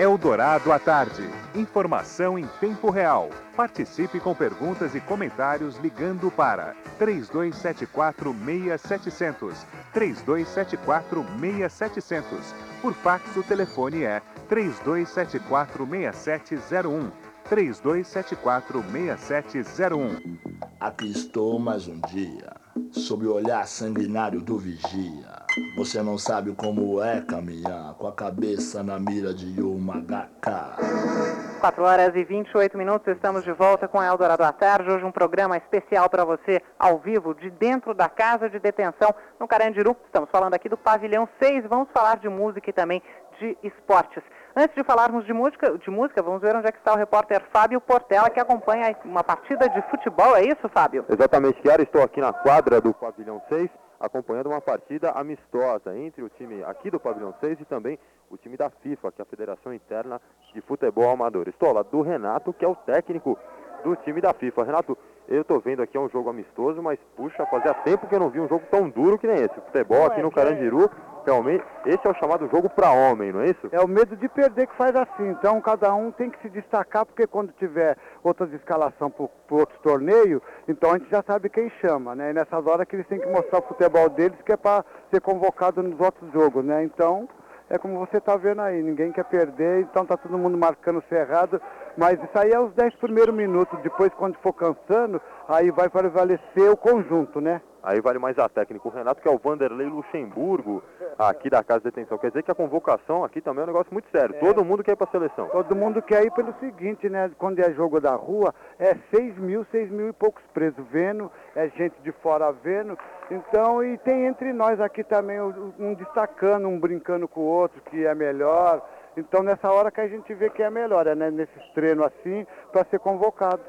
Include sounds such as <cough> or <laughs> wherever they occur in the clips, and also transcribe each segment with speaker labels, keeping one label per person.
Speaker 1: Eldorado à tarde. Informação em tempo real. Participe com perguntas e comentários ligando para 3274-6700. 3274-6700. Por fax, o telefone é 3274-6701. 3274-6701.
Speaker 2: Aqui estou mais um dia, sob o olhar sanguinário do vigia. Você não sabe como é caminhar com a cabeça na mira de uma HK.
Speaker 3: 4 horas e 28 minutos, estamos de volta com a Eldorado à Tarde. Hoje um programa especial para você, ao vivo, de dentro da casa de detenção no Carandiru. Estamos falando aqui do Pavilhão 6, vamos falar de música e também de esportes. Antes de falarmos de música, de música, vamos ver onde é que está o repórter Fábio Portela, que acompanha uma partida de futebol. É isso, Fábio?
Speaker 4: Exatamente, Chiara. Estou aqui na quadra do Pavilhão 6, acompanhando uma partida amistosa entre o time aqui do Pavilhão 6 e também o time da FIFA, que é a Federação Interna de Futebol Amador. Estou lado do Renato, que é o técnico do time da FIFA. Renato, eu estou vendo aqui é um jogo amistoso, mas puxa, fazia tempo que eu não vi um jogo tão duro que nem esse. O futebol aqui no Carandiru realmente, esse é o chamado jogo para homem, não é isso?
Speaker 5: É o medo de perder que faz assim. Então cada um tem que se destacar, porque quando tiver outras escalação para outros torneios, então a gente já sabe quem chama, né? E nessas horas que eles têm que mostrar o futebol deles, que é para ser convocado nos outros jogos, né? Então é como você está vendo aí, ninguém quer perder, então tá todo mundo marcando cerrado, mas isso aí é os 10 primeiros minutos, depois quando for cansando, aí vai prevalecer o conjunto, né?
Speaker 4: Aí vale mais a técnica. O Renato, que é o Vanderlei Luxemburgo, aqui da Casa de Detenção. Quer dizer que a convocação aqui também é um negócio muito sério. É. Todo mundo quer ir para a seleção.
Speaker 5: Todo mundo quer ir pelo seguinte, né? Quando é jogo da rua, é 6 mil, 6 mil e poucos presos vendo, é gente de fora vendo. Então, e tem entre nós aqui também um destacando, um brincando com o outro, que é melhor. Então, nessa hora que a gente vê que é melhor, né? nesses treinos assim, para ser convocado.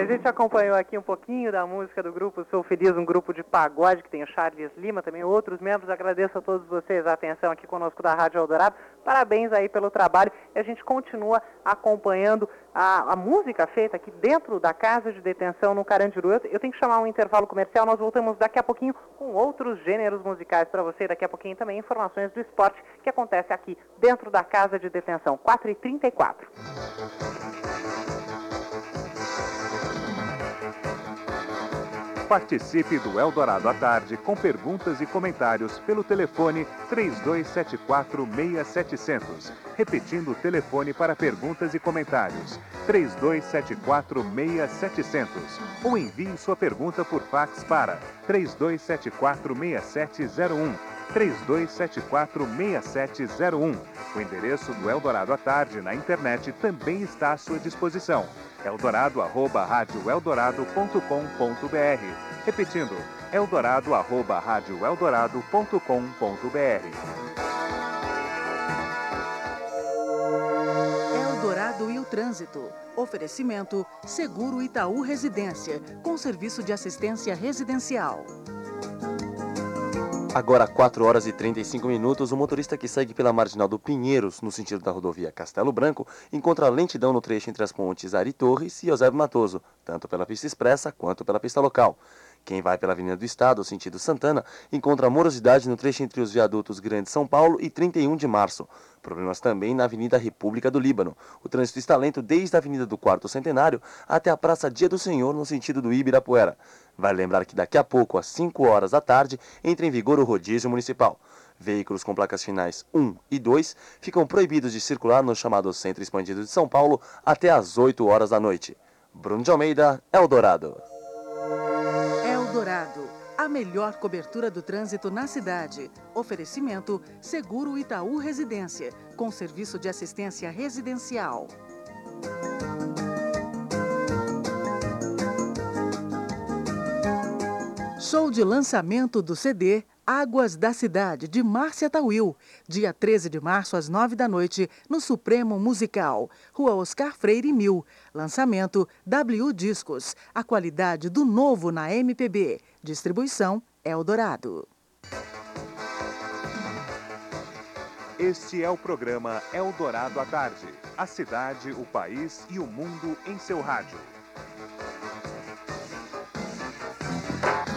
Speaker 3: A gente acompanhou aqui um pouquinho da música do grupo Sou Feliz, um grupo de pagode que tem o Charles Lima, também outros membros. Agradeço a todos vocês a atenção aqui conosco da Rádio Eldorado. Parabéns aí pelo trabalho. E a gente continua acompanhando a, a música feita aqui dentro da casa de detenção no Carandiru. Eu, eu tenho que chamar um intervalo comercial. Nós voltamos daqui a pouquinho com outros gêneros musicais para você. Daqui a pouquinho também informações do esporte que acontece aqui dentro da casa de detenção. 4h34.
Speaker 1: Participe do Eldorado à tarde com perguntas e comentários pelo telefone 3274-6700. Repetindo o telefone para perguntas e comentários: 3274-6700. Ou envie sua pergunta por fax para 3274-6701. 3274-6701. O endereço do Eldorado à tarde na internet também está à sua disposição. Eldorado, arroba, radioeldorado.com.br. Repetindo, eldorado, arroba, radioeldorado.com.br.
Speaker 6: Eldorado e o Trânsito. Oferecimento Seguro Itaú Residência, com serviço de assistência residencial.
Speaker 7: Agora, 4 horas e 35 minutos, o motorista que segue pela marginal do Pinheiros, no sentido da rodovia Castelo Branco, encontra lentidão no trecho entre as pontes Ari Torres e Eusébio Matoso, tanto pela pista expressa quanto pela pista local. Quem vai pela Avenida do Estado, sentido Santana, encontra morosidade no trecho entre os viadutos Grande São Paulo e 31 de Março. Problemas também na Avenida República do Líbano. O trânsito está lento desde a Avenida do Quarto Centenário até a Praça Dia do Senhor, no sentido do Ibirapuera. Vale lembrar que daqui a pouco, às 5 horas da tarde, entra em vigor o rodízio municipal. Veículos com placas finais 1 e 2 ficam proibidos de circular no chamado Centro Expandido de São Paulo até às 8 horas da noite. Bruno de Almeida, Eldorado.
Speaker 6: A melhor cobertura do trânsito na cidade. Oferecimento Seguro Itaú Residência, com serviço de assistência residencial. Show de lançamento do CD Águas da Cidade, de Márcia Tawil, dia 13 de março, às 9 da noite, no Supremo Musical, Rua Oscar Freire Mil. Lançamento W Discos, a qualidade do novo na MPB. Distribuição Eldorado.
Speaker 1: Este é o programa Eldorado à Tarde. A cidade, o país e o mundo em seu rádio.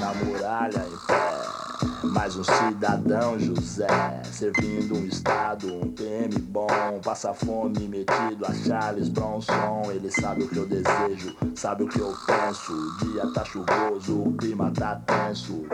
Speaker 2: Na muralha pé. Mais um cidadão José, servindo um estado, um PM bom, passa fome metido a Charles Bronson. Ele sabe o que eu desejo, sabe o que eu penso. O dia tá chuvoso, o clima tá tenso.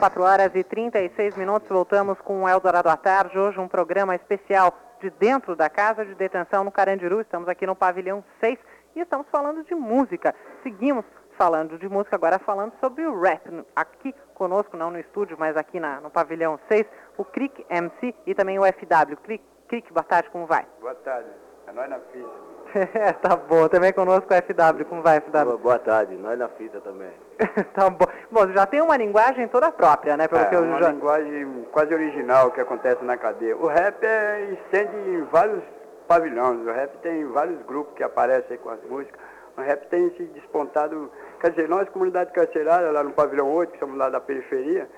Speaker 3: 4 horas e 36 minutos, voltamos com o Eldorado à Tarde. Hoje um programa especial de dentro da Casa de Detenção no Carandiru. Estamos aqui no pavilhão 6 e estamos falando de música. Seguimos falando de música, agora falando sobre o rap. Aqui conosco, não no estúdio, mas aqui na, no pavilhão 6, o Crick MC e também o FW. Crick, Crick boa tarde, como vai?
Speaker 8: Boa tarde, é nós na fita. <laughs>
Speaker 3: tá bom, também conosco o FW, como vai, FW?
Speaker 8: Boa, boa tarde, nós na fita também. <laughs>
Speaker 3: tá bom. Bom, já tem uma linguagem toda própria, né? Pelo
Speaker 8: é,
Speaker 3: que eu
Speaker 8: uma
Speaker 3: já...
Speaker 8: linguagem quase original que acontece na cadeia. O rap é, estende em vários pavilhões, o rap tem vários grupos que aparecem com as músicas. O rap tem se despontado Quer dizer, nós, comunidade carcerária, lá no pavilhão 8, que somos lá da periferia,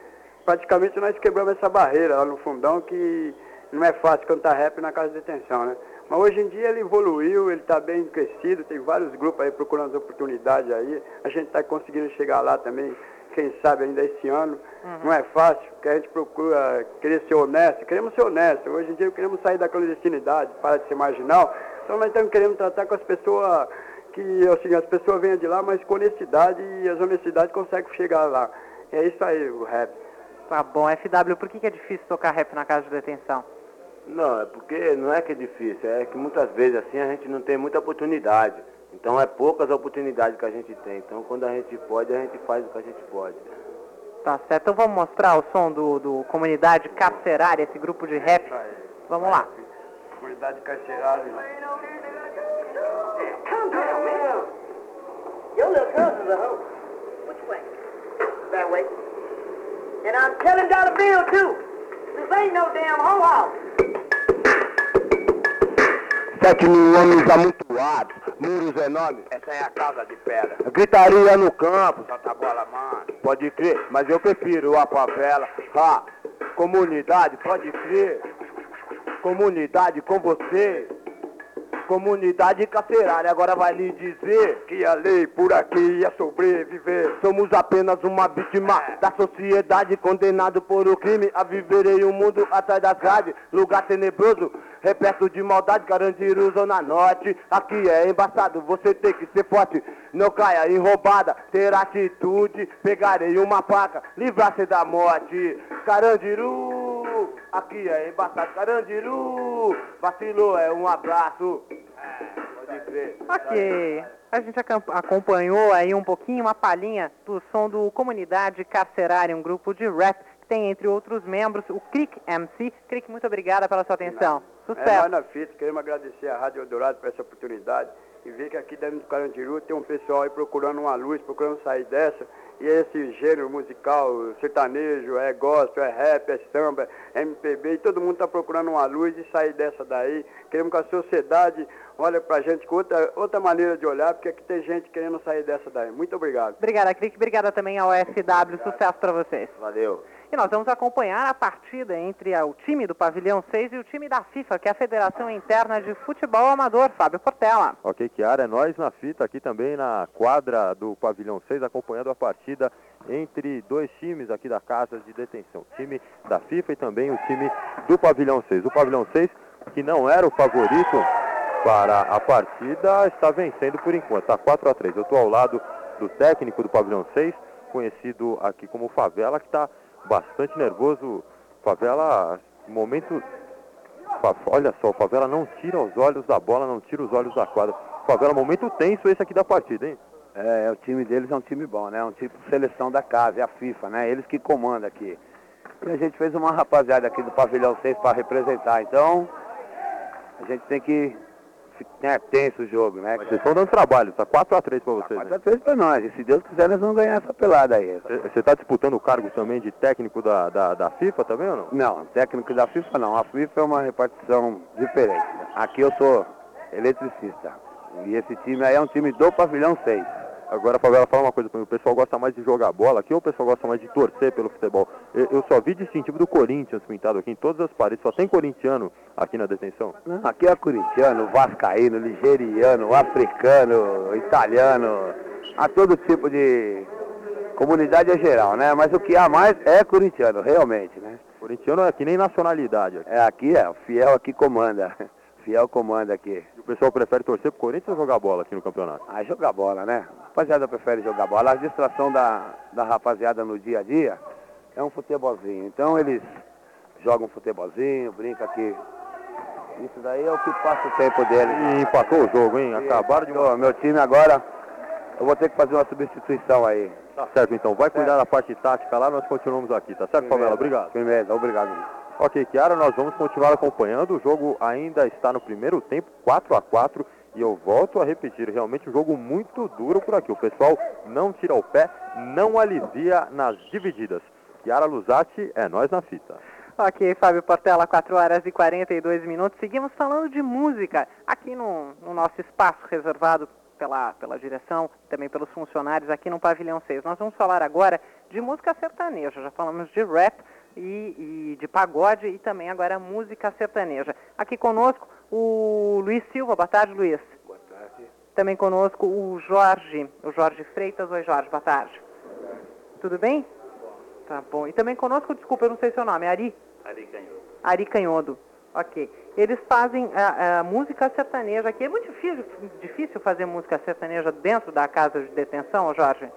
Speaker 8: praticamente nós quebramos essa barreira lá no fundão, que não é fácil cantar rap na casa de detenção, né? Mas hoje em dia ele evoluiu, ele está bem crescido, tem vários grupos aí procurando oportunidades aí. A gente está conseguindo chegar lá também, quem sabe ainda esse ano. Uhum. Não é fácil, porque a gente procura querer ser honesto, queremos ser honesto. Hoje em dia queremos sair da clandestinidade, para de ser marginal. Então nós estamos querendo tratar com as pessoas que assim, as pessoas venham de lá, mas com honestidade e as honestidades conseguem chegar lá. É isso aí, o rap.
Speaker 3: Tá bom, FW, por que, que é difícil tocar rap na casa de detenção?
Speaker 8: Não, é porque não é que é difícil, é que muitas vezes assim a gente não tem muita oportunidade. Então é poucas oportunidades que a gente tem. Então quando a gente pode, a gente faz o que a gente pode.
Speaker 3: Tá certo, então vamos mostrar o som do, do Comunidade Carcerária, esse grupo de rap. Vamos lá.
Speaker 8: Comunidade Carcerária.
Speaker 9: Your little cousin's a hoe. Which way? That way. And I'm telling Dollar Bill, too. This ain't no damn hoe house.
Speaker 8: Sete mil homens amontoados, muros enormes, essa é a casa de pedra. Gritaria no campo, solta a bola, mano. Pode crer, mas eu prefiro a favela. Ha, comunidade, pode crer. Comunidade com você. Comunidade carcerária agora vai lhe dizer que a lei por aqui ia sobreviver. Somos apenas uma vítima da sociedade condenado por o crime a viver em um mundo atrás das grades, lugar tenebroso, repleto de maldade, Carandiru, Zona Norte. Aqui é embaçado, você tem que ser forte, não caia em roubada, ter atitude, pegarei uma faca, livrar-se da morte. Carandiru, aqui é embaçado, Carandiru, vacilou, é um abraço. É, pode crer.
Speaker 3: Ok. A gente acompanhou aí um pouquinho, uma palhinha do som do Comunidade Carcerária, um grupo de rap que tem, entre outros membros, o Crick MC. Crick, muito obrigada pela sua atenção. Sucesso.
Speaker 8: É nós na fita, queremos agradecer a Rádio Eldorado por essa oportunidade e ver que aqui dentro do Carandiru tem um pessoal aí procurando uma luz, procurando sair dessa. E esse gênero musical, sertanejo, é gospel, é rap, é samba, é MPB, e todo mundo está procurando uma luz e sair dessa daí. Queremos que a sociedade olhe para a gente com outra, outra maneira de olhar, porque aqui tem gente querendo sair dessa daí. Muito obrigado.
Speaker 3: Obrigada, Crick. Obrigada também ao FW. Sucesso para vocês.
Speaker 8: Valeu.
Speaker 3: E nós vamos acompanhar a partida entre o time do Pavilhão 6 e o time da FIFA, que é a Federação Interna de Futebol Amador, Fábio Portela.
Speaker 4: Ok, Kiara, é nós na fita aqui também na quadra do Pavilhão 6, acompanhando a partida entre dois times aqui da casa de detenção. O time da FIFA e também o time do Pavilhão 6. O Pavilhão 6, que não era o favorito para a partida, está vencendo por enquanto. Está 4 a 3 Eu estou ao lado do técnico do Pavilhão 6, conhecido aqui como Favela, que está bastante nervoso. Favela, momento. Olha só, o Favela não tira os olhos da bola, não tira os olhos da quadra. Favela, momento tenso esse aqui da partida, hein?
Speaker 10: É, o time deles é um time bom, né? Um tipo seleção da casa, é a FIFA, né? Eles que comandam aqui. E a gente fez uma rapaziada aqui do Pavilhão 6 para representar. Então, a gente tem que é tenso o jogo, né?
Speaker 4: Vocês estão dando trabalho, tá 4x3 para vocês.
Speaker 10: 4x3 né? para nós, e se Deus quiser nós vamos ganhar essa pelada aí.
Speaker 4: Você está disputando o cargo também de técnico da, da, da, FIFA também ou não?
Speaker 10: Não, técnico da FIFA não. A FIFA é uma repartição diferente. Aqui eu sou eletricista. E esse time aí é um time do pavilhão 6.
Speaker 4: Agora, Favela, fala uma coisa para mim. O pessoal gosta mais de jogar bola aqui ou o pessoal gosta mais de torcer pelo futebol? Eu, eu só vi distintivo do Corinthians pintado aqui em todas as paredes. Só tem corintiano aqui na detenção?
Speaker 10: Não, aqui é corintiano, vascaíno, nigeriano, africano, italiano. Há todo tipo de... Comunidade é geral, né? Mas o que há mais é corintiano, realmente, né?
Speaker 4: Corintiano é que nem nacionalidade.
Speaker 10: Aqui. É, aqui é. O fiel aqui comanda. Fiel comanda aqui.
Speaker 4: E o pessoal prefere torcer pro Corinthians ou jogar bola aqui no campeonato?
Speaker 10: Ah, jogar bola, né? A rapaziada prefere jogar bola. A distração da, da rapaziada no dia a dia é um futebolzinho. Então eles jogam futebolzinho, brincam aqui. Isso daí é o que passa o tempo deles.
Speaker 4: E empatou o jogo, hein? Acabaram de...
Speaker 10: Ô, meu time agora, eu vou ter que fazer uma substituição aí.
Speaker 4: Tá certo, então. Vai cuidar da parte tática lá, nós continuamos aqui, tá certo, Pamela? Obrigado.
Speaker 10: Primeiro, obrigado.
Speaker 4: Ok, Kiara, nós vamos continuar acompanhando. O jogo ainda está no primeiro tempo, 4 a 4 e eu volto a repetir, realmente um jogo muito duro por aqui. O pessoal não tira o pé, não alivia nas divididas. Kiara Luzati, é nós na fita.
Speaker 3: Ok, Fábio Portela, 4 horas e 42 minutos. Seguimos falando de música aqui no, no nosso espaço reservado pela, pela direção, também pelos funcionários aqui no Pavilhão 6. Nós vamos falar agora de música sertaneja. Já falamos de rap, e, e, de pagode e também agora música sertaneja. Aqui conosco o Luiz Silva. Boa tarde, Luiz.
Speaker 11: Boa tarde.
Speaker 3: Também conosco o Jorge, o Jorge Freitas. Oi, Jorge, boa tarde. Tudo bem?
Speaker 11: Bom.
Speaker 3: Tá bom. E também conosco, desculpa, eu não sei seu nome, Ari?
Speaker 11: Ari Canhodo.
Speaker 3: Ari Canhodo. Ok. Eles fazem a, a, música sertaneja aqui. É muito difícil, difícil fazer música sertaneja dentro da casa de detenção, Jorge?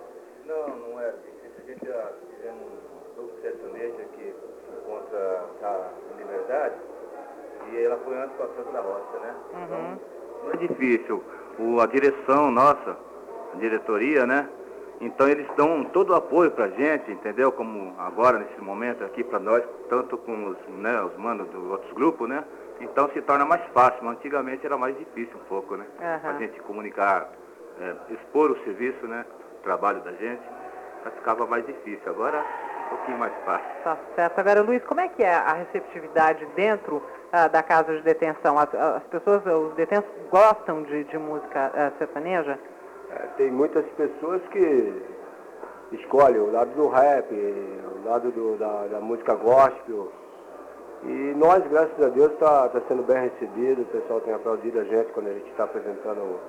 Speaker 11: Não, não é difícil. A gente já fizemos um grupo sertanejo aqui encontra a Liberdade e ela foi antes com a Santa da Roça, né?
Speaker 3: Uhum.
Speaker 11: Então, não é difícil. O, a direção nossa, a diretoria, né? Então eles dão todo o apoio pra gente, entendeu? Como agora, nesse momento aqui para nós, tanto com os, né, os manos dos outros grupos, né? Então se torna mais fácil, antigamente era mais difícil um pouco, né?
Speaker 3: Uhum.
Speaker 11: A gente comunicar, é, expor o serviço, né? O trabalho da gente, mas ficava mais difícil. Agora pouquinho mais fácil.
Speaker 3: Tá certo. Agora, Luiz, como é que é a receptividade dentro ah, da casa de detenção? As, as, pessoas, os detentos gostam de, de música ah, sertaneja?
Speaker 12: É, tem muitas pessoas que escolhem o lado do rap, o lado do, da, da, música gospel. E nós, graças a Deus, está tá sendo bem recebido, o pessoal tem aplaudido a gente quando a gente está apresentando,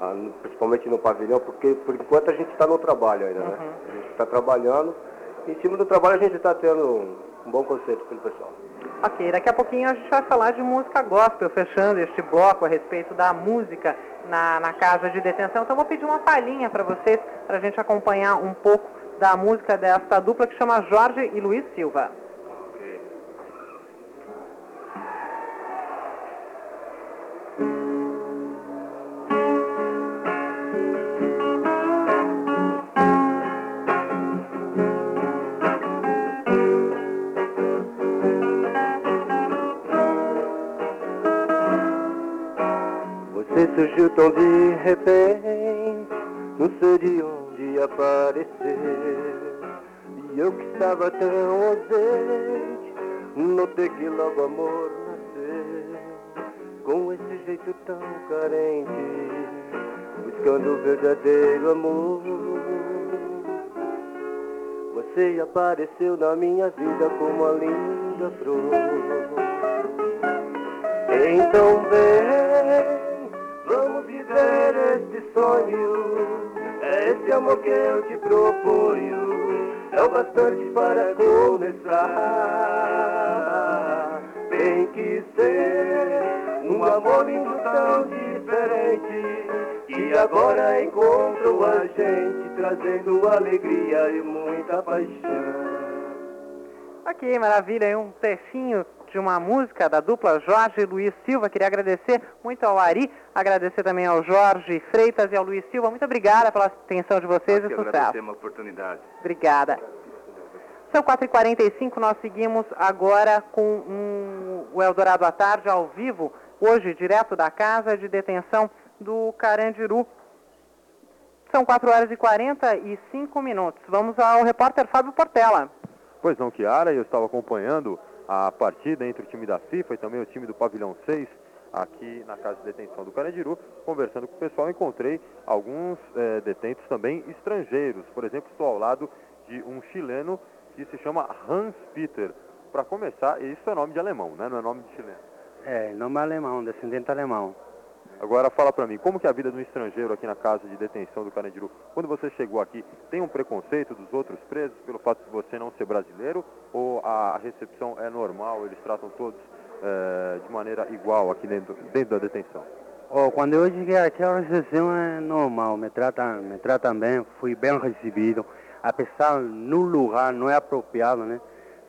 Speaker 12: ah, principalmente no pavilhão, porque por enquanto a gente está no trabalho ainda, né?
Speaker 3: Uhum.
Speaker 12: A gente está trabalhando em cima do trabalho a gente está tendo um bom conceito pelo pessoal.
Speaker 3: Ok, daqui a pouquinho a gente vai falar de música gospel, fechando este bloco a respeito da música na, na casa de detenção. Então vou pedir uma palhinha para vocês, para a gente acompanhar um pouco da música desta dupla que chama Jorge e Luiz Silva.
Speaker 12: Tão de repente, não sei de onde apareceu. E eu que estava tão ausente, notei que logo amor nasceu. Com esse jeito tão carente, buscando o verdadeiro amor. você apareceu na minha vida como a linda flor. Então vem, sonho. É esse amor que eu te proponho. É o bastante para começar. Tem que ser um amor lindo tão diferente. Que agora encontrou a gente, trazendo alegria e muita paixão.
Speaker 3: Ok, maravilha, aí um trechinho de uma música da dupla Jorge e Luiz Silva. Queria agradecer muito ao Ari, agradecer também ao Jorge Freitas e ao Luiz Silva. Muito obrigada pela atenção de vocês
Speaker 11: Nós
Speaker 3: e sucesso.
Speaker 11: agradecemos a oportunidade.
Speaker 3: Obrigada. São 4h45, nós seguimos agora com um, o Eldorado à Tarde ao vivo, hoje direto da casa de detenção do Carandiru. São 4 horas e 45 minutos. Vamos ao repórter Fábio Portela.
Speaker 4: Pois não, Kiara, eu estava acompanhando a partida entre o time da FIFA e também o time do Pavilhão 6 aqui na casa de detenção do Carandiru. Conversando com o pessoal, encontrei alguns eh, detentos também estrangeiros. Por exemplo, estou ao lado de um chileno que se chama Hans Peter. Para começar, isso é nome de alemão, né? não é nome de chileno.
Speaker 13: É, nome alemão, descendente alemão.
Speaker 4: Agora fala para mim, como que é a vida do estrangeiro aqui na casa de detenção do Carandiru? Quando você chegou aqui, tem um preconceito dos outros presos pelo fato de você não ser brasileiro? Ou a recepção é normal, eles tratam todos eh, de maneira igual aqui dentro, dentro da detenção?
Speaker 13: Oh, quando eu cheguei aqui, a recepção é normal, me tratam, me tratam bem, fui bem recebido. Apesar no lugar não é apropriado, né?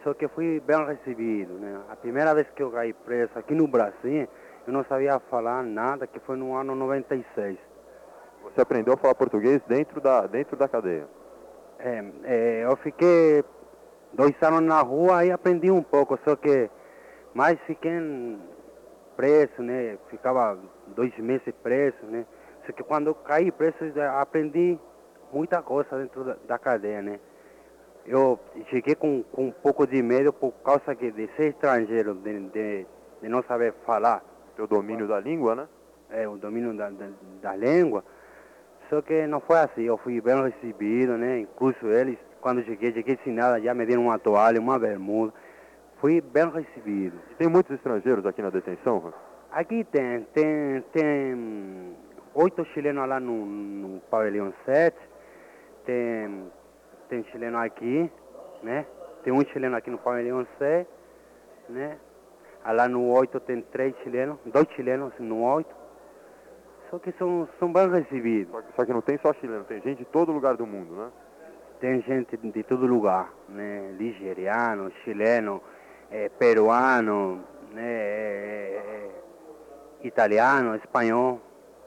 Speaker 13: Só que fui bem recebido, né? A primeira vez que eu caí preso aqui no Brasil, eu não sabia falar nada, que foi no ano 96.
Speaker 4: Você aprendeu a falar português dentro da, dentro da cadeia?
Speaker 13: É, é, eu fiquei dois anos na rua e aprendi um pouco, só que mais fiquei preso, né? Ficava dois meses preso, né? Só que quando eu caí preso, aprendi muita coisa dentro da, da cadeia, né? Eu cheguei com, com um pouco de medo por causa que de ser estrangeiro, de, de, de não saber falar.
Speaker 4: Teu domínio da língua, né?
Speaker 13: É, o domínio da, da, da língua. Só que não foi assim, eu fui bem recebido, né? Incluso eles, quando cheguei, cheguei sem nada, já me deram uma toalha, uma bermuda. Fui bem recebido.
Speaker 4: E tem muitos estrangeiros aqui na detenção?
Speaker 13: Aqui tem, tem, tem oito chilenos lá no, no pavilhão 7, tem, tem chileno aqui, né? Tem um chileno aqui no pavilhão 6, né? Lá no 8 tem três chilenos, dois chilenos no 8. Só que são, são bem recebidos.
Speaker 4: Só que, só que não tem só chileno, tem gente de todo lugar do mundo, né?
Speaker 13: Tem gente de todo lugar, né? Nigeriano, chileno, eh, peruano, né? eh, eh, italiano, espanhol.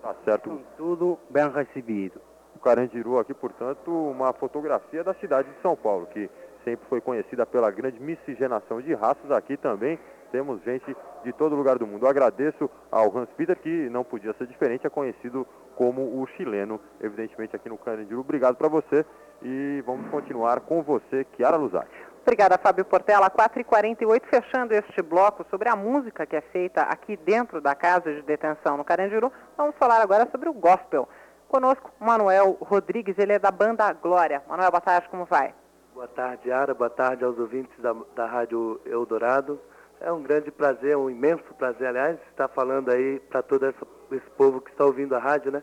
Speaker 4: Tá certo.
Speaker 13: São tudo bem recebido.
Speaker 4: O Carandiru aqui, portanto, uma fotografia da cidade de São Paulo, que sempre foi conhecida pela grande miscigenação de raças. Aqui também temos gente de todo lugar do mundo. Eu agradeço ao Hans Peter, que não podia ser diferente, é conhecido como o chileno, evidentemente, aqui no Carandiru. Obrigado para você e vamos continuar com você, Chiara Luzatti.
Speaker 3: Obrigada, Fábio Portela. 4h48, fechando este bloco sobre a música que é feita aqui dentro da casa de detenção no Carandiru. Vamos falar agora sobre o gospel. Conosco, Manuel Rodrigues, ele é da banda Glória. Manuel, boa tarde, como vai?
Speaker 14: Boa tarde, Ara. Boa tarde aos ouvintes da, da Rádio Eldorado. É um grande prazer, um imenso prazer, aliás, estar falando aí para todo esse povo que está ouvindo a rádio, né?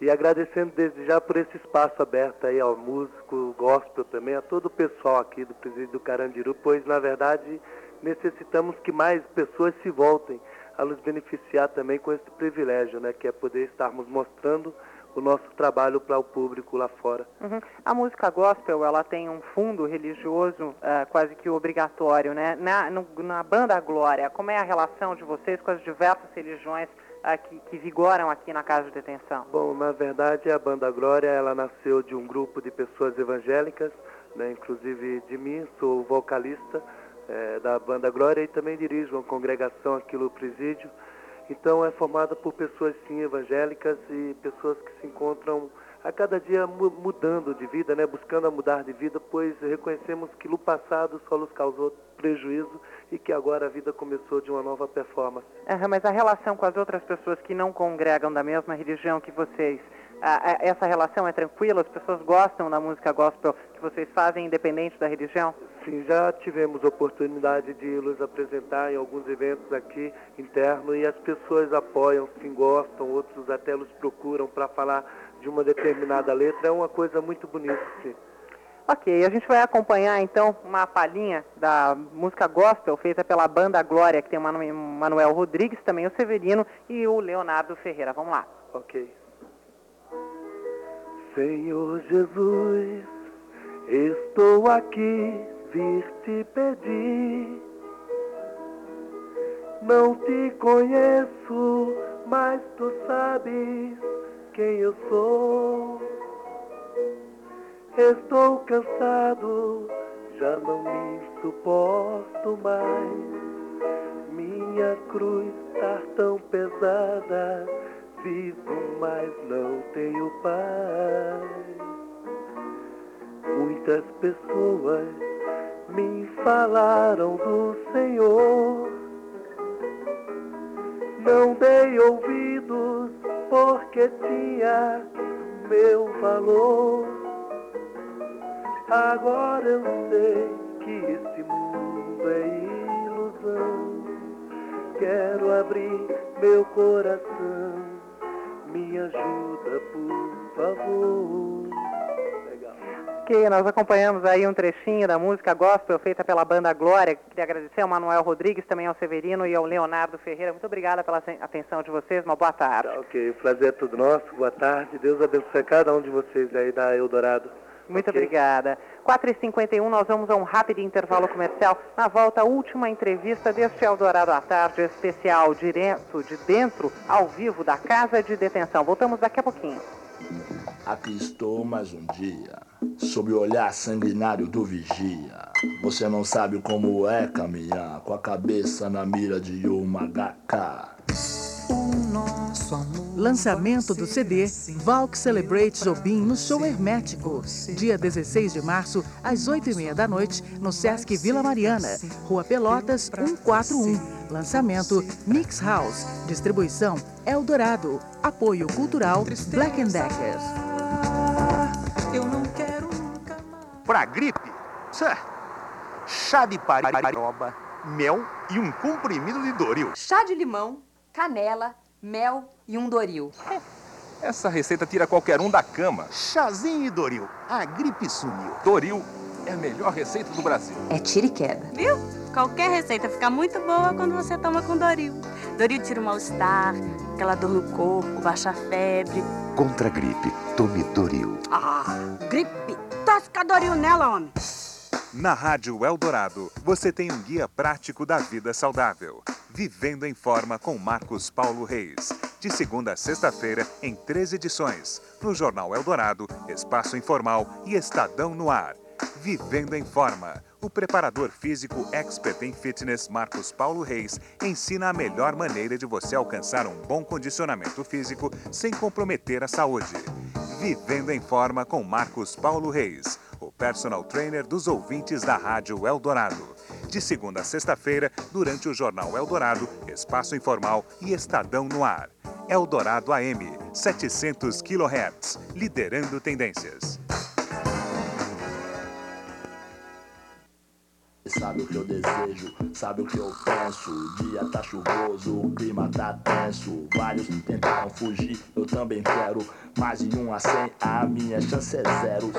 Speaker 14: E agradecendo desde já por esse espaço aberto aí ao músico, gospel também, a todo o pessoal aqui do Presídio do Carandiru, pois, na verdade, necessitamos que mais pessoas se voltem a nos beneficiar também com esse privilégio, né? Que é poder estarmos mostrando o nosso trabalho para o público lá fora.
Speaker 3: Uhum. A música gospel, ela tem um fundo religioso ah, quase que obrigatório, né? Na, no- na banda Glória, como é a relação de vocês com as diversas religiões ah, que, que vigoram aqui na casa de detenção?
Speaker 14: Bom, na verdade, a Banda Glória, ela nasceu de um grupo de pessoas evangélicas, né, inclusive de mim, sou vocalista eh, da Banda Glória e também dirijo uma congregação aqui no presídio. Então é formada por pessoas sim evangélicas e pessoas que se encontram a cada dia mu- mudando de vida, né, buscando a mudar de vida, pois reconhecemos que no passado só nos causou prejuízo e que agora a vida começou de uma nova performance.
Speaker 3: Aham, mas a relação com as outras pessoas que não congregam da mesma religião que vocês, ah, ah, essa relação é tranquila? As pessoas gostam da música gospel que vocês fazem, independente da religião?
Speaker 14: Sim, já tivemos oportunidade de nos apresentar em alguns eventos aqui internos e as pessoas apoiam, sim, gostam, outros até nos procuram para falar de uma determinada letra. É uma coisa muito bonita, sim.
Speaker 3: Ok, a gente vai acompanhar então uma palhinha da música gospel feita pela banda Glória, que tem o Manu Manuel Rodrigues, também o Severino e o Leonardo Ferreira. Vamos lá.
Speaker 14: Ok. Senhor Jesus, estou aqui, vir te pedir. Não te conheço, mas tu sabes quem eu sou. Estou cansado, já não me suporto mais. Minha cruz está tão pesada, vivo, mas não tenho paz. Muitas pessoas me falaram do Senhor. Não dei ouvidos porque tinha meu valor. Agora eu sei que esse mundo é ilusão. Quero abrir meu coração. Me ajuda, por favor.
Speaker 3: Ok, nós acompanhamos aí um trechinho da música gospel feita pela banda Glória. Queria agradecer ao Manuel Rodrigues, também ao Severino e ao Leonardo Ferreira. Muito obrigada pela atenção de vocês. Uma boa tarde.
Speaker 14: Tá, ok, o prazer é todo nosso. Boa tarde. Deus abençoe cada um de vocês aí da Eldorado.
Speaker 3: Muito okay. obrigada. 4h51, nós vamos a um rápido intervalo comercial. Na volta, a última entrevista deste Eldorado à Tarde, especial, direto de dentro, ao vivo, da Casa de Detenção. Voltamos daqui a pouquinho.
Speaker 2: Aqui estou mais um dia, sob o olhar sanguinário do vigia. Você não sabe como é caminhar com a cabeça na mira de uma HK.
Speaker 6: Lançamento do CD Valk Celebrate Jobim no show hermético. Dia 16 de março, às 8h30 da noite, no Sesc Vila Mariana, Rua Pelotas 141. Lançamento Mix House. Distribuição Eldorado. Apoio cultural Black Decker.
Speaker 1: Pra gripe, chá de paroba, mel e um comprimido de Doril.
Speaker 15: Chá de limão canela, mel e um Doril. <laughs>
Speaker 16: Essa receita tira qualquer um da cama.
Speaker 1: Chazinho e Doril. A gripe sumiu.
Speaker 16: Doril é a melhor receita do Brasil.
Speaker 15: É tira e queda.
Speaker 17: Viu? Qualquer receita fica muito boa quando você toma com Doril. Doril tira o mal-estar, aquela dor no corpo, baixa a febre.
Speaker 1: Contra a gripe, tome Doril.
Speaker 17: Ah, gripe. Tosca Doril nela, homem.
Speaker 1: Na Rádio Eldorado, você tem um guia prático da vida saudável. Vivendo em Forma com Marcos Paulo Reis. De segunda a sexta-feira, em três edições. No Jornal Eldorado, Espaço Informal e Estadão no Ar. Vivendo em Forma. O preparador físico expert em fitness Marcos Paulo Reis ensina a melhor maneira de você alcançar um bom condicionamento físico sem comprometer a saúde. Vivendo em Forma com Marcos Paulo Reis o personal trainer dos ouvintes da Rádio Eldorado. De segunda a sexta-feira, durante o Jornal Eldorado, Espaço Informal e Estadão no Ar. Eldorado AM, 700 kHz, liderando tendências.
Speaker 2: Sabe o que eu desejo, sabe o que eu penso. O dia tá chuvoso, o clima tá tenso. Vários tentaram fugir, eu também quero. Mais de um a cem, a minha chance é zero.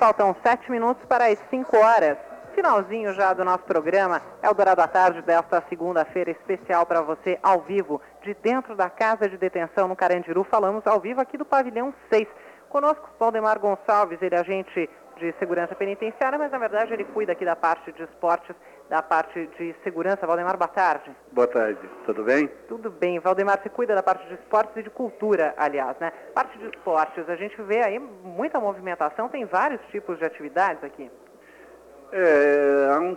Speaker 3: Faltam sete minutos para as cinco horas. Finalzinho já do nosso programa, Eldorado à Tarde desta segunda-feira especial para você, ao vivo, de dentro da Casa de Detenção no Carandiru. Falamos ao vivo aqui do Pavilhão 6. Conosco, Valdemar Gonçalves, ele é agente de segurança penitenciária, mas na verdade ele cuida aqui da parte de esportes, da parte de segurança. Valdemar, boa tarde.
Speaker 18: Boa tarde, tudo bem?
Speaker 3: Tudo bem. Valdemar, você cuida da parte de esportes e de cultura, aliás, né? Parte de esportes, a gente vê aí muita movimentação, tem vários tipos de atividades aqui.
Speaker 18: É, há um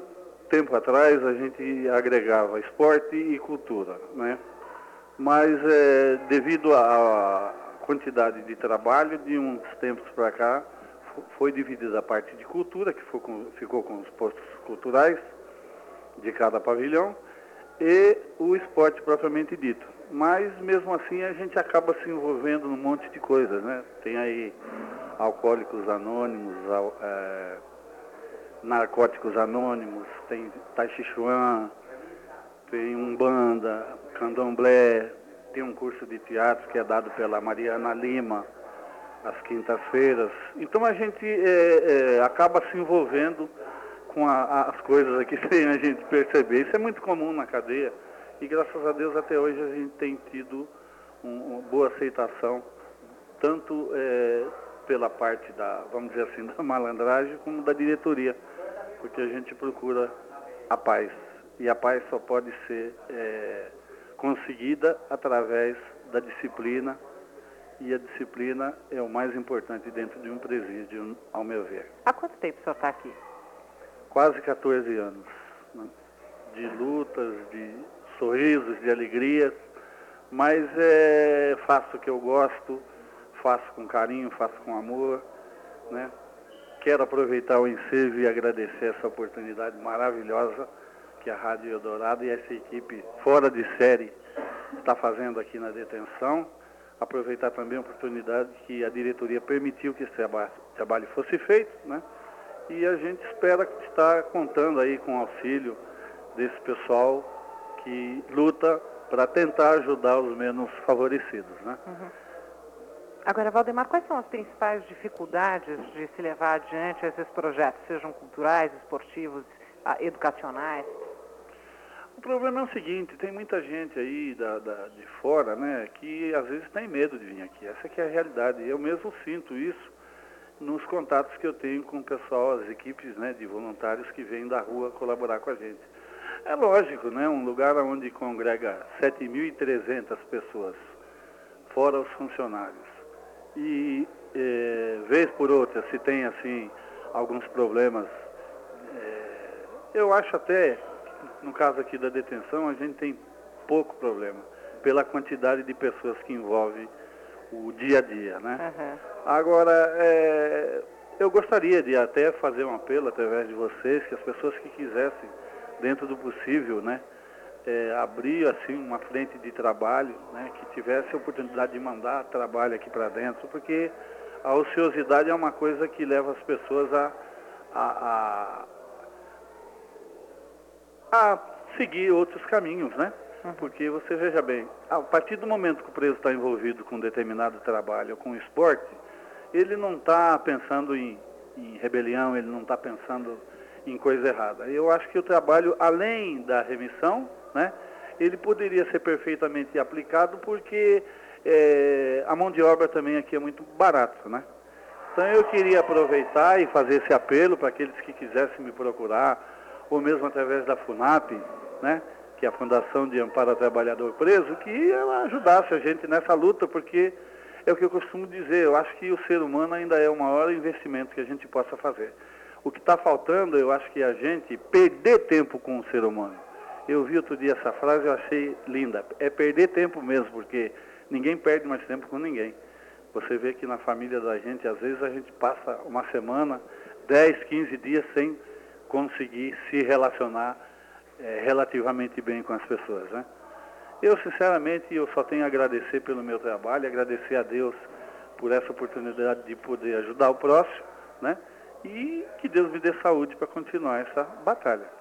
Speaker 18: tempo atrás a gente agregava esporte e cultura, né? Mas é, devido à quantidade de trabalho de uns tempos para cá, foi dividida a parte de cultura, que com, ficou com os postos culturais de cada pavilhão, e o esporte propriamente dito. Mas mesmo assim a gente acaba se envolvendo num monte de coisas, né? Tem aí Alcoólicos Anônimos, ao- é, Narcóticos Anônimos, tem Tai Chuan, tem Umbanda, Candomblé, tem um curso de teatro que é dado pela Mariana Lima, às quintas-feiras. Então a gente é, é, acaba se envolvendo com a- as coisas aqui <laughs> sem a gente perceber. Isso é muito comum na cadeia e graças a Deus até hoje a gente tem tido um- uma boa aceitação, tanto é, pela parte da, vamos dizer assim, <laughs> da malandragem como da diretoria, porque a gente procura a paz. E a paz só pode ser é, conseguida através da disciplina, e a disciplina é o mais importante dentro de um presídio, ao meu ver.
Speaker 3: Há quanto tempo o senhor está aqui?
Speaker 18: Quase 14 anos, né? de lutas, de sorrisos, de alegrias, mas é, faço o que eu gosto, faço com carinho, faço com amor, né? Quero aproveitar o ensejo e agradecer essa oportunidade maravilhosa que a Rádio Eldorado e essa equipe fora de série está fazendo aqui na detenção. Aproveitar também a oportunidade que a diretoria permitiu que esse traba- trabalho fosse feito, né? E a gente espera estar contando aí com o auxílio desse pessoal que luta para tentar ajudar os menos favorecidos, né?
Speaker 3: Uhum. Agora, Valdemar, quais são as principais dificuldades de se levar adiante esses projetos, sejam culturais, esportivos, ah, educacionais?
Speaker 18: O problema é o seguinte, tem muita gente aí da, da- de fora, né, que às vezes tem medo de vir aqui. Essa que é a realidade. Eu mesmo sinto isso nos contatos que eu tenho com o pessoal, as equipes né, de voluntários que vêm da rua colaborar com a gente. É lógico, né, um lugar onde congrega 7.300 pessoas, fora os funcionários. E, eh, vez por outra, se tem, assim, alguns problemas, eh, eu acho até, no caso aqui da detenção, a gente tem pouco problema, pela quantidade de pessoas que envolve o dia a dia, né? Agora, é, eu gostaria de até fazer um apelo através de vocês, que as pessoas que quisessem, dentro do possível, né, é, abrir assim uma frente de trabalho, né, que tivesse a oportunidade de mandar trabalho aqui para dentro, porque a ociosidade é uma coisa que leva as pessoas a, a, a, a seguir outros caminhos, né? Porque você veja bem, a partir do momento que o preso está envolvido com um determinado trabalho ou com esporte, ele não está pensando em, em rebelião, ele não está pensando em coisa errada. Eu acho que o trabalho, além da remissão, né, ele poderia ser perfeitamente aplicado porque eh, a mão de obra também aqui é muito barata, né? Então eu queria aproveitar e fazer esse apelo para aqueles que quisessem me procurar, ou mesmo através da FUNAP, né, que é a Fundação de Amparo ao Trabalhador Preso, que ela ajudasse a gente nessa luta, porque é o que eu costumo dizer, eu acho que o ser humano ainda é o maior investimento que a gente possa fazer. O que está faltando, eu acho que a gente perder tempo com o ser humano. Eu vi outro dia essa frase, eu achei linda. É perder tempo mesmo, porque ninguém perde mais tempo com ninguém. Você vê que na família da gente, às vezes a gente passa uma semana, 10, 15 dias sem conseguir se relacionar eh, relativamente bem com as pessoas, né? Eu, sinceramente, eu só tenho a agradecer pelo meu trabalho, agradecer a Deus por essa oportunidade de poder ajudar o próximo, né? E que Deus me dê saúde para continuar essa batalha.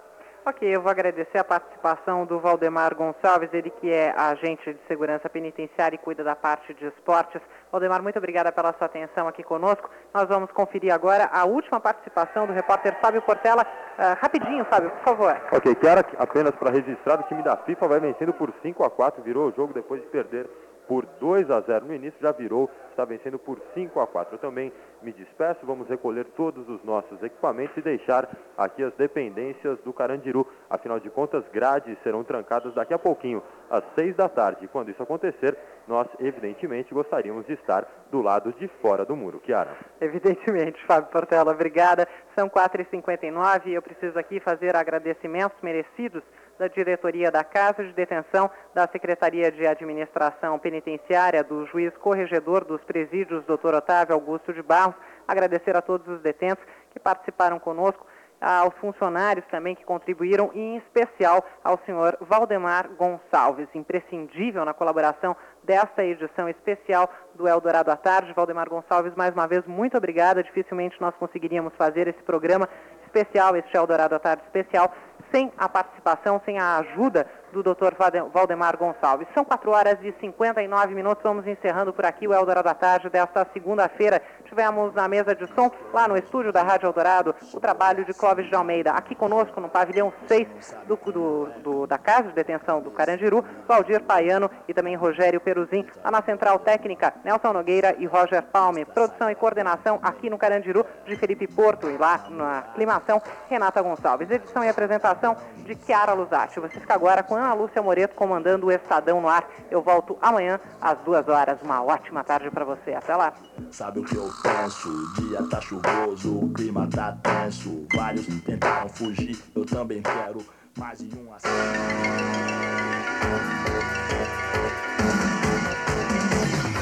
Speaker 3: Ok, eu vou agradecer a participação do Valdemar Gonçalves, ele que é agente de segurança penitenciária e cuida da parte de esportes. Valdemar, muito obrigada pela sua atenção aqui conosco. Nós vamos conferir agora a última participação do repórter Fábio Portela. Ah, rapidinho, Fábio, por favor.
Speaker 4: Ok, Kiara, apenas para registrar, o time da FIFA vai vencendo por 5 a 4 virou o jogo depois de perder por 2 a 0 no início, já virou, está vencendo por 5 a 4. Eu também me despeço, vamos recolher todos os nossos equipamentos e deixar aqui as dependências do Carandiru. Afinal de contas, grades serão trancadas daqui a pouquinho, às 6 da tarde. Quando isso acontecer, nós, evidentemente, gostaríamos de estar do lado de fora do muro. Kiara.
Speaker 3: Evidentemente, Fábio Portela, obrigada. São 4h59 e eu preciso aqui fazer agradecimentos merecidos da diretoria da Casa de Detenção, da Secretaria de Administração Penitenciária, do juiz corregedor dos presídios, Dr. Otávio Augusto de Barros, agradecer a todos os detentos que participaram conosco, aos funcionários também que contribuíram e em especial ao senhor Valdemar Gonçalves, imprescindível na colaboração desta edição especial do Eldorado à Tarde. Valdemar Gonçalves, mais uma vez, muito obrigada. Dificilmente nós conseguiríamos fazer esse programa especial, este Eldorado à Tarde especial, sem a participação, sem a ajuda do Dr. Valdemar Gonçalves. São 4 horas e 59 minutos, vamos encerrando por aqui o Eldorado da Tarde desta segunda-feira. Tivemos na mesa de som, lá no estúdio da Rádio Eldorado, o trabalho de Clóvis de Almeida. Aqui conosco, no pavilhão 6 do, do, do, da Casa de Detenção do Carandiru, Valdir Paiano e também Rogério Peruzin. Lá na Central Técnica, Nelson Nogueira e Roger Palme. Produção e coordenação aqui no Carandiru, de Felipe Porto e lá na aclimação, Renata Gonçalves. Edição e apresentação de Chiara Luzatti. Você fica agora com Ana Lúcia Moreto comandando o Estadão no ar. Eu volto amanhã às duas horas. Uma ótima tarde para você. Até lá.
Speaker 2: Sabe o que eu penso? O dia tá chuvoso, o clima tá tenso. Vários tentaram fugir, eu também quero mais de um assim.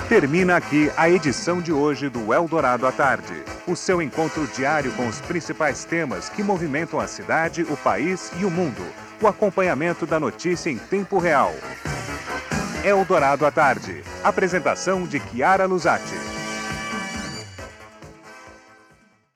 Speaker 1: Termina aqui a edição de hoje do Eldorado à Tarde. O seu encontro diário com os principais temas que movimentam a cidade, o país e o mundo. O acompanhamento da notícia em tempo real. Eldorado à Tarde. Apresentação de Chiara Luzatti.